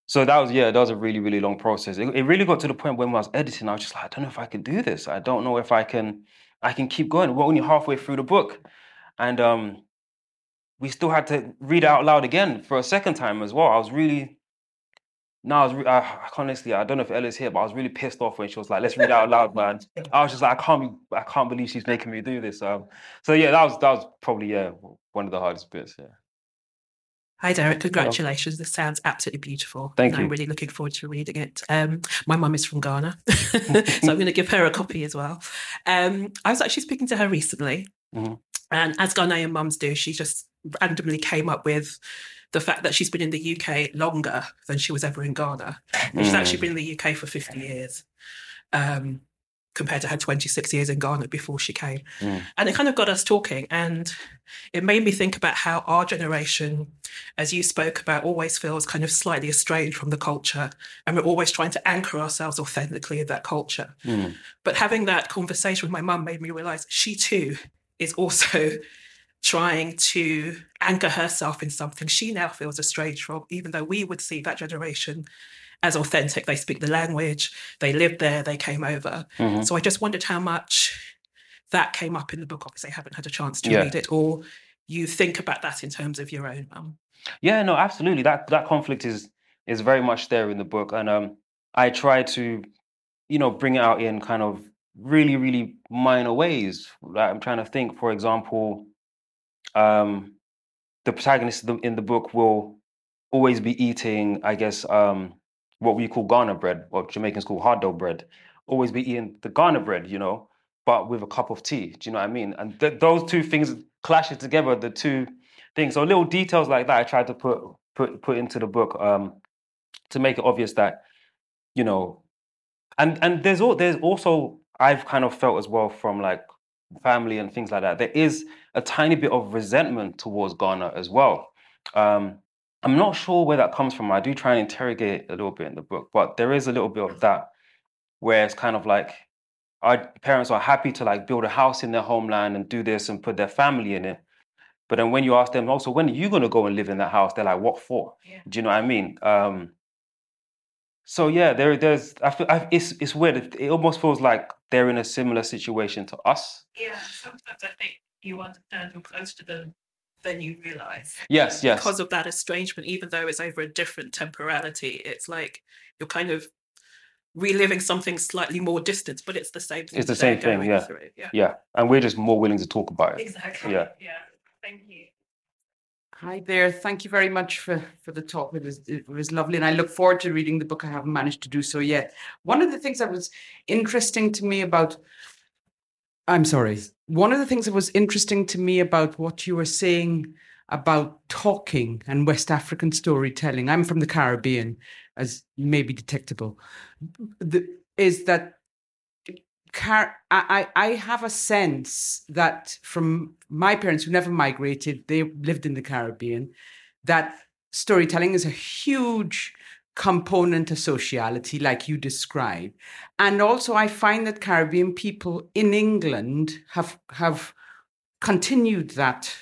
so that was yeah, that was a really really long process. It, it really got to the point when I was editing, I was just like, I don't know if I can do this. I don't know if I can I can keep going. We're only halfway through the book, and um, we still had to read out loud again for a second time as well. I was really now I was re- I, I honestly I don't know if Ella's here, but I was really pissed off when she was like, "Let's read out loud, man." I was just like, "I can't be, I can't believe she's making me do this." Um, so yeah, that was that was probably yeah one of the hardest bits. Yeah. Hi, Derek. Congratulations. This sounds absolutely beautiful. Thank and you. I'm really looking forward to reading it. Um, my mum is from Ghana, so I'm going to give her a copy as well. Um, I was actually speaking to her recently, Mhm. and as Ghanaian mums do, she just randomly came up with the fact that she's been in the UK longer than she was ever in Ghana. And she's actually Mm. been in the UK for 50 years. Um, compared to her 26 years in Ghana before she came. Mm. And it kind of got us talking. And it made me think about how our generation, as you spoke about, always feels kind of slightly estranged from the culture. And we're always trying to anchor ourselves authentically in that culture. Mm. But having that conversation with my mum made me realize she too is also trying to anchor herself in something she now feels estranged from, even though we would see that generation as authentic. They speak the language, they lived there, they came over. Mhm. So I just wondered how much that came up in the book. Obviously, I haven't had a chance to Yeah. read it, or you think about that in terms of your own mum. Yeah, no, absolutely. That that conflict is is very much there in the book, and um, I try to, you know, bring it out in kind of really, really minor ways. Like I'm trying to think. For example, um, the protagonist in the, book will always be eating, I guess, um, what we call Ghana bread, or Jamaicans call hard dough bread. Always be eating the Ghana bread, you know, but with a cup of tea. Do you know what I mean? And th- those two things clashing together, the two things. So little details like that, I tried to put put put into the book um, to make it obvious that you know, and and there's all there's also I've kind of felt as well from like family and things like that. There is a tiny bit of resentment towards Ghana as well. Um, I'm not sure where that comes from. I do try and interrogate a little bit in the book, but there is a little bit of that where it's kind of like our parents are happy to like build a house in their homeland and do this and put their family in it. But then when you ask them, also, when are you going to go and live in that house? They're like, what for? Do you know what I mean? Um, so yeah, there, there's. I feel I, it's it's weird. It, it almost feels like they're in a similar situation to us. Yeah, sometimes I think you understand you're close to them than you realize. Yes, yes. Because of that estrangement, even though it's over a different temporality, it's like you're kind of reliving something slightly more distant, but it's the same thing. It's the same thing. Yeah. through, yeah. yeah, and we're just more willing to talk about it. Exactly. Yeah. Yeah. Thank you. Hi there. Thank you very much for, for the talk. It was it was lovely, and I look forward to reading the book. I haven't managed to do so yet. One of the things that was interesting to me about I'm sorry. One of the things that was interesting to me about what you were saying about talking and West African storytelling. I'm from the Caribbean, as may be detectable. The, is that Car- I, I I have a sense that from my parents who never migrated, they lived in the Caribbean, that storytelling is a huge component of sociality, like you described. And also I find that Caribbean people in England have have continued that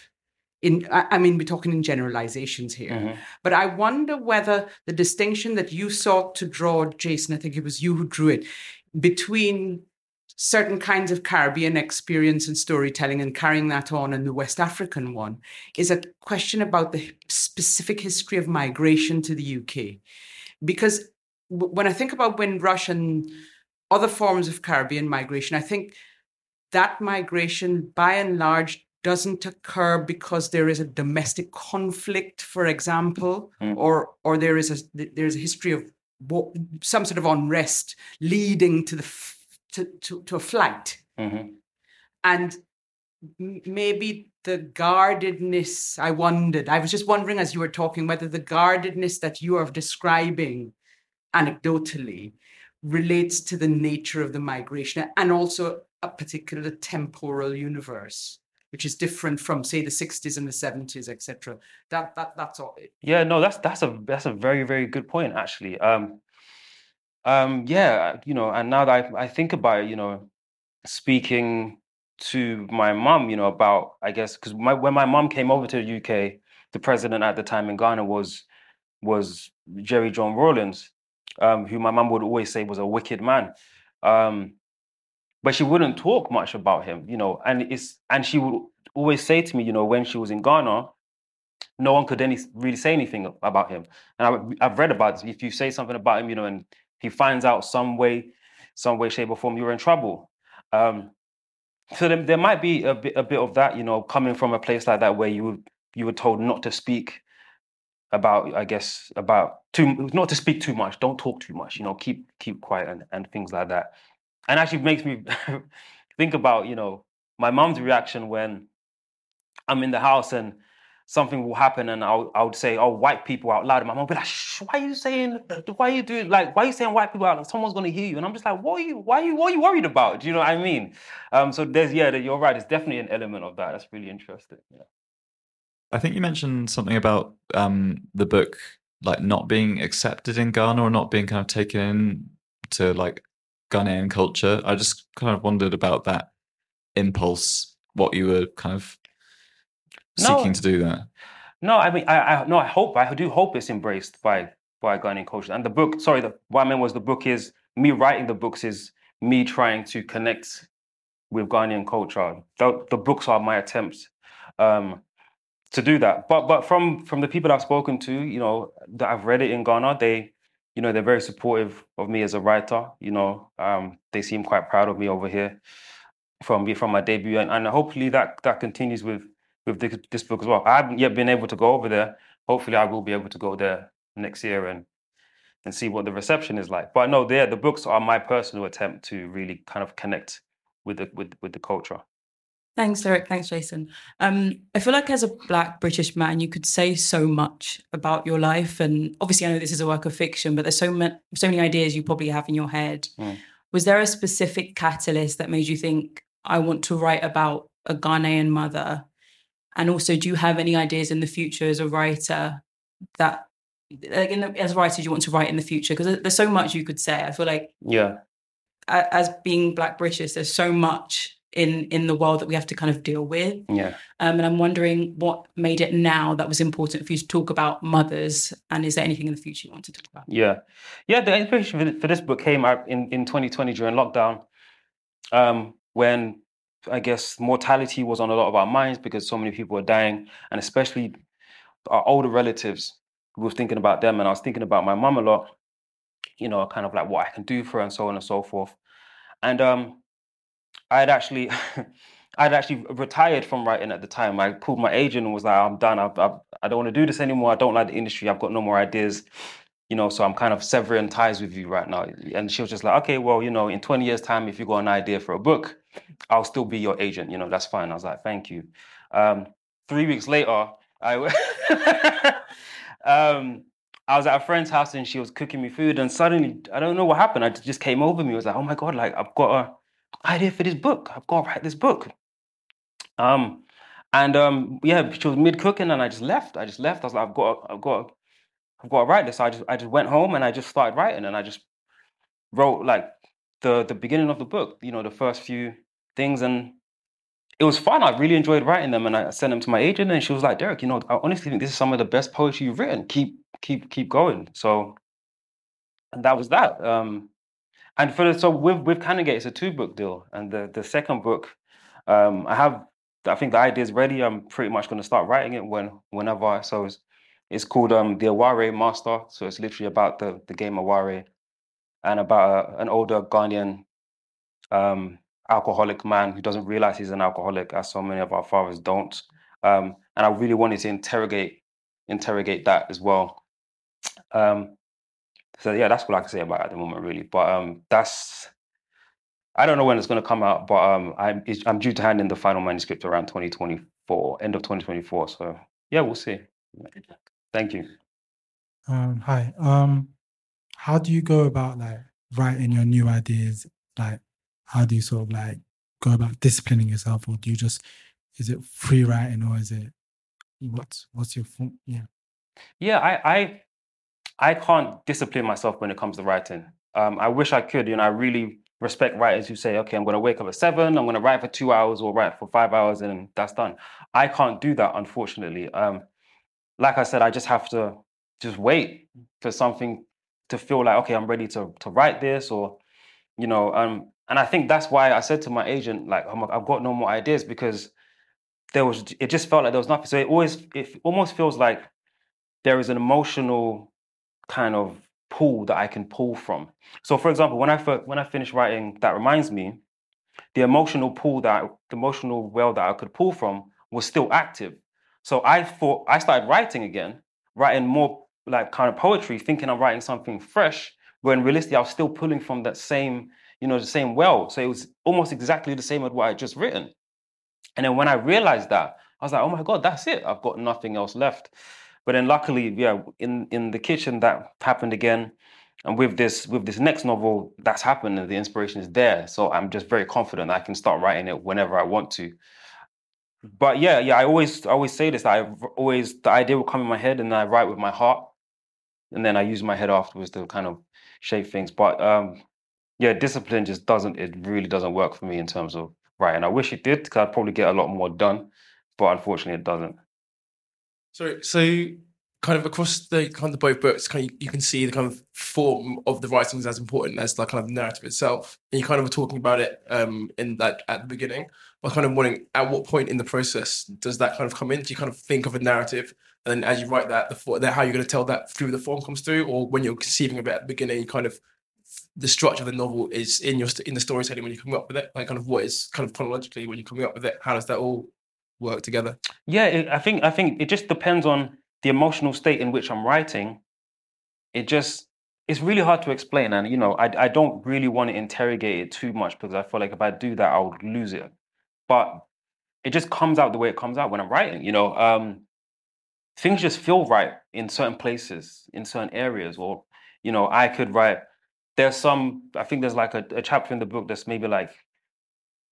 in I mean we're talking in generalizations here. Mhm. But I wonder whether the distinction that you sought to draw, Jason, I think it was you who drew it, between certain kinds of Caribbean experience and storytelling and carrying that on in the West African one is a question about the specific history of migration to the UK. Because when I think about Windrush and other forms of Caribbean migration, I think that migration by and large doesn't occur because there is a domestic conflict, for example, Mm. or or there is a there's a history of some sort of unrest leading to the f- to, to, to a flight Mhm. and maybe the guardedness i wondered. I was just wondering as you were talking whether the guardedness that you are describing anecdotally relates to the nature of the migration and also a particular temporal universe which is different from say the 60s and the 70s etc that that that's all. Yeah, no, that's that's a that's a very very good point actually. Um, um, yeah, you know, and now that I, I think about it, you know, speaking to my mom, you know, about I guess because my when my mom came over to the UK, the president at the time in Ghana was was Jerry John Rawlings, um, who my mom would always say was a wicked man. Um, but she wouldn't talk much about him, you know, and it's and she would always say to me, you know, when she was in Ghana, no one could any really say anything about him. And I, I've read about this. If you say something about him, you know, and he finds out some way, some way, shape, or form, you're in trouble. Um, so there, there might be a bit, a bit of that, you know, coming from a place like that where you were- you were told not to speak about, I guess, about too not to speak too much, don't talk too much, you know, keep keep quiet and, and things like that. And actually makes me think about, you know, my mom's reaction when I'm in the house and something will happen and I'll, I would say, oh, white people out loud. And my mom will be like, Shh, why are you saying, why are you doing, like, why are you saying white people out loud? Someone's going to hear you. And I'm just like, what are you, why are you, what are you worried about? Do you know what I mean? Um, so there's, yeah, you're right. It's definitely an element of that. That's really interesting. Yeah. I think you mentioned something about um, the book like not being accepted in Ghana or not being kind of taken in to like Ghanaian culture. I just kind of wondered about that impulse, what you were kind of No. seeking to do that. No, I mean, I, I no, I hope, I do hope it's embraced by by Ghanaian culture. And the book, sorry, the, what I meant was the book is me writing the books is me trying to connect with Ghanaian culture. The, the books are my attempts um, to do that. But but from from the people I've spoken to, you know, that I've read it in Ghana, they, you know, they're very supportive of me as a writer. You know, um, they seem quite proud of me over here from me from my debut, and, and hopefully that that continues with with this, this book as well. I haven't yet been able to go over there. Hopefully, I will be able to go there next year and and see what the reception is like. But no, there the books are my personal attempt to really kind of connect with the with with the culture. Thanks, Derek. Thanks, Jason. Um, I feel like as a Black British man, you could say so much about your life, and obviously, I know this is a work of fiction, but there's so many so many ideas you probably have in your head. Mm. Was there a specific catalyst that made you think I want to write about a Ghanaian mother And also, do you have any ideas in the future as a writer that, like, in the, as writers, you want to write in the future? Because there's so much you could say. I feel like Yeah. as being Black British, there's so much in in the world that we have to kind of deal with. Yeah. Um, and I'm wondering what made it now that was important for you to talk about mothers, and is there anything in the future you want to talk about? Yeah, yeah. The inspiration for, for this book came out in, in 2020 during lockdown, um, when I guess mortality was on a lot of our minds because so many people were dying, and especially our older relatives. We were thinking about them, and I was thinking about my mum a lot. You know, kind of like what I can do for her, and so on and so forth. And um, I had actually. I had actually retired from writing at the time. I pulled my agent and was like, "I'm done. I've, I've, I don't want to do this anymore. I don't like the industry. I've got no more ideas, you know. So I'm kind of severing ties with you right now." And she was just like, "Okay, well, you know, in 20 years' time, if you got an idea for a book, I'll still be your agent. You know, that's fine." I was like, "Thank you." Um, three weeks later, I um, I was at a friend's house and she was cooking me food, and suddenly, I don't know what happened. I just came over me. Was like, "Oh my god! Like I've got an idea for this book. I've got to write this book." Um, and um, yeah, she was mid cooking, and I just left. I just left. I was like, I've got, I've got, I've got to write this. So I just, I just went home and I just started writing, and I just wrote like the the beginning of the book. You know, the first few things, and it was fun. I really enjoyed writing them, and I sent them to my agent, and she was like, Derek, you know, I honestly think this is some of the best poetry you've written. Keep, keep, keep going. So, and that was that. Um, and for the, so with with Canongate, it's a two book deal, and the the second book, um, I have I think the idea is ready. I'm pretty much going to start writing it when whenever. So it's, it's called um, the Oware Master. So it's literally about the the game Oware, and about a, an older Ghanaian um, alcoholic man who doesn't realize he's an alcoholic, as so many of our fathers don't. Um, and I really wanted to interrogate interrogate that as well. Um, so yeah, that's what I can say about at the moment, really. But um, that's I don't know when it's going to come out, but um, I'm I'm due to hand in the final manuscript around 2024, end of 2024. So yeah, we'll see. Thank you. Um, hi. Um, how do you go about like writing your new ideas? Like, how do you sort of like go about disciplining yourself, or do you just is it free writing, or is it what's what's your form? Yeah. Yeah, I I I can't discipline myself when it comes to writing. Um, I wish I could. You know, I really respect writers who say, "Okay, I'm going to wake up at seven. I'm going to write for two hours or write for five hours, and that's done." I can't do that, unfortunately. Um, like I said, I just have to just wait for something to feel like, okay, I'm ready to to write this, or you know, um, and I think that's why I said to my agent, like, "Oh my- I've got no more ideas because there was, it just felt like there was nothing. So it always, it almost feels like there is an emotional kind of pool that I can pull from. So, for example, when I when I finished writing, that reminds me, the emotional pool that the emotional well that I could pull from was still active. So I thought I started writing again, writing more like kind of poetry, thinking I'm writing something fresh. When realistically, I was still pulling from that same, you know, the same well. So it was almost exactly the same as what I just written. And then when I realized that, I was like, oh my God, that's it. I've got nothing else left. But then luckily, yeah, in, in the kitchen that happened again. And with this with this next novel, that's happened and the inspiration is there. So I'm just very confident I can start writing it whenever I want to. But yeah, yeah, I always I always say this. I always the idea will come in my head and I write with my heart. And then I use my head afterwards to kind of shape things. But um yeah, discipline just doesn't it really doesn't work for me in terms of writing. I wish it did because I'd probably get a lot more done, but unfortunately it doesn't. So, so kind of across the kind of both books, kind of you can see the kind of form of the writings as important as the kind of narrative itself. And you kind of were talking about it um, in that at the beginning. I was kind of wondering at what point in the process does that kind of come in? Do you kind of think of a narrative, and then as you write that, the for- that how you're going to tell that through the form comes through, or when you're conceiving of it at the beginning, you kind of the structure of the novel is in your in the storytelling when you come up with it, like kind of what is kind of chronologically when you're coming up with it. How does that all work together? Yeah, I think I think it just depends on the emotional state in which I'm writing. It just it's really hard to explain, and you know, I I don't really want to interrogate it too much because I feel like if I do that, I'll lose it. But it just comes out the way it comes out when I'm writing. You know, um, things just feel right in certain places, in certain areas, or you know, I could write. There's some. I think there's like a, a chapter in the book that's maybe like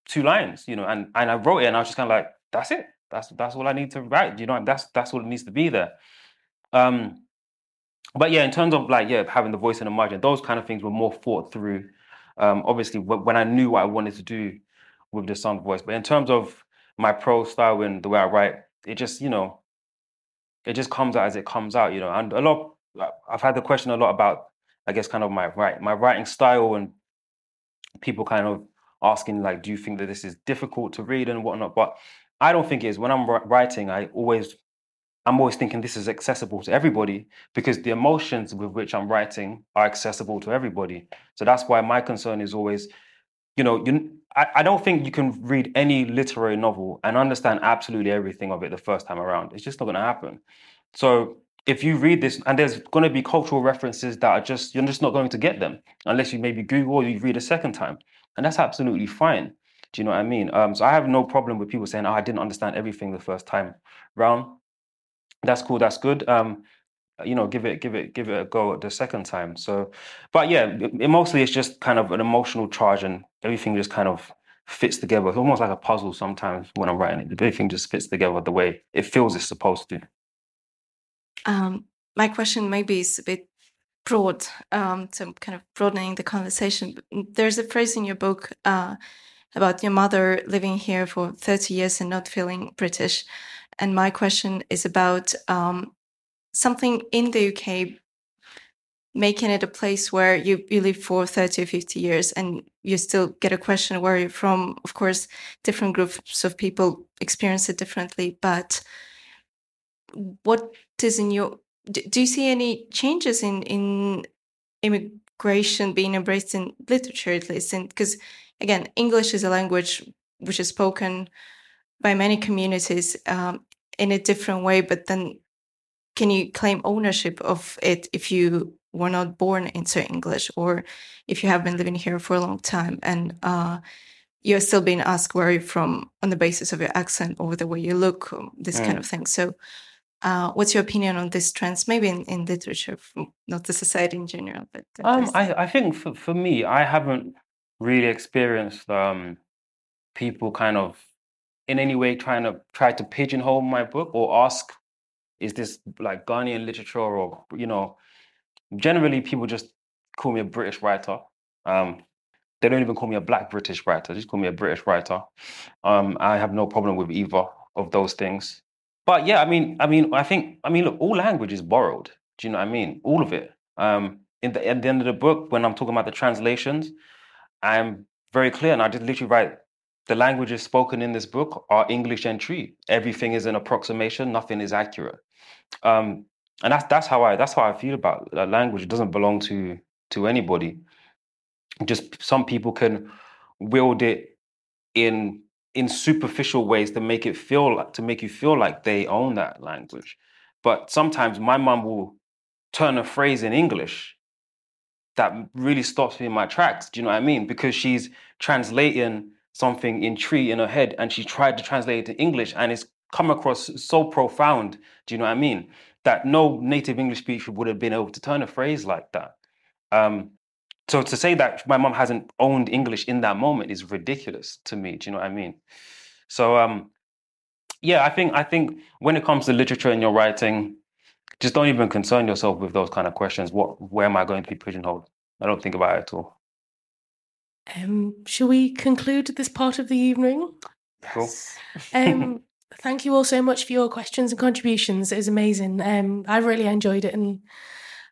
two lines, you know, and and I wrote it, and I was just kind of like, that's it. That's that's all I need to write. You know, that's that's all it needs to be there. Um, but yeah, in terms of like yeah, having the voice in the margin, those kind of things were more thought through. Um, obviously, wh- when I knew what I wanted to do with the sound voice, but in terms of my prose style and the way I write, it just you know, it just comes out as it comes out. You know, and a lot. I've had the question a lot about, I guess, kind of my write my writing style and people kind of asking like, do you think that this is difficult to read and whatnot? But I don't think it is. When I'm writing, I always I'm always thinking this is accessible to everybody because the emotions with which I'm writing are accessible to everybody. So that's why my concern is always, you know, you, I, I don't think you can read any literary novel and understand absolutely everything of it the first time around. It's just not going to happen. So if you read this, and there's going to be cultural references that are just, you're just not going to get them unless you maybe Google or you read a second time. And that's absolutely fine. Do you know what I mean? Um, so I have no problem with people saying, oh, I didn't understand everything the first time round. That's cool that's good. Um you know give it give it give it a go the second time. So but yeah it, it mostly it's just kind of an emotional charge and everything just kind of fits together. It's almost like a puzzle sometimes when i'm writing it. Everything just fits together the way it feels it's supposed to. Um, my question maybe is a bit broad, um, so kind of broadening the conversation. There's a phrase in your book uh, about your mother living here for 30 years and not feeling British. And my question is about um, something in the UK making it a place where you, you live for 30 or 50 years and you still get a question where you're from. Of course, different groups of people experience it differently, but what is in your do, you see any changes in in immigration being embraced in literature at least because again english is a language which is spoken by many communities um, in a different way but then can you claim ownership of it if you were not born into english or if you have been living here for a long time? And uh, you're still being asked where you're from on the basis of your accent or the way you look um, this kind Mm. of thing. So uh, what's your opinion on these trends, maybe in, in literature, not the society in general, but Um, I, I think for, for me, I haven't really experienced um, people kind of in any way trying to try to pigeonhole my book or ask, is this like Ghanaian literature or you know, generally people just call me a British writer. Um, they don't even call me a Black British writer; they just call me a British writer. Um, I have no problem with either of those things. But yeah, I mean, I mean, I think, I mean, look, all language is borrowed. Do you know what I mean? All of it. Um, in the, at the end of the book, when I'm talking about the translations, I'm very clear, and I just literally write the languages spoken in this book are English and Twi. Everything is an approximation. Nothing is accurate. Um, and that's that's how I that's how I feel about uh, language. It doesn't belong to to anybody. Just some people can wield it in in superficial ways to make it feel like to make you feel like they own that language. But sometimes my mum will turn a phrase in English that really stops me in my tracks. Do you know what I mean? Because she's translating something in Twi in her head and she tried to translate it to English and it's come across so profound. Do you know what I mean? That no native English speaker would have been able to turn a phrase like that. Um, so to say that my mom hasn't owned English in that moment is ridiculous to me. Do you know what I mean? So um, yeah, I think I think when it comes to literature and your writing, just don't even concern yourself with those kind of questions. What, where am I going to be pigeonholed? I don't think about it at all. Um, shall we conclude this part of the evening? Cool. Um, thank you all so much for your questions and contributions. It was amazing. Um, I really enjoyed it. And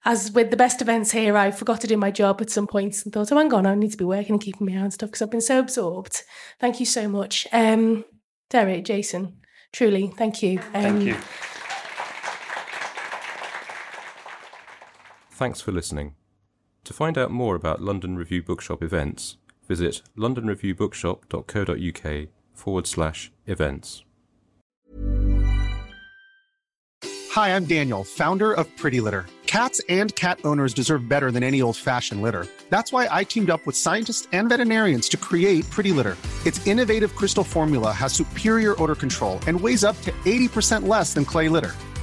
as with the best events here, I forgot to do my job at some points and thought, oh, hang on, I need to be working and keeping my eye on stuff because I've been so absorbed. Thank you so much. Um, Derek, Jason, truly, thank you. Um, Thank you. Thanks for listening. To find out more about London Review Bookshop events, visit londonreviewbookshop.co.uk forward slash events. Hi, I'm Daniel, founder of Pretty Litter. Cats and cat owners deserve better than any old fashioned litter. That's why I teamed up with scientists and veterinarians to create Pretty Litter. Its innovative crystal formula has superior odor control and weighs up to 80% less than clay litter.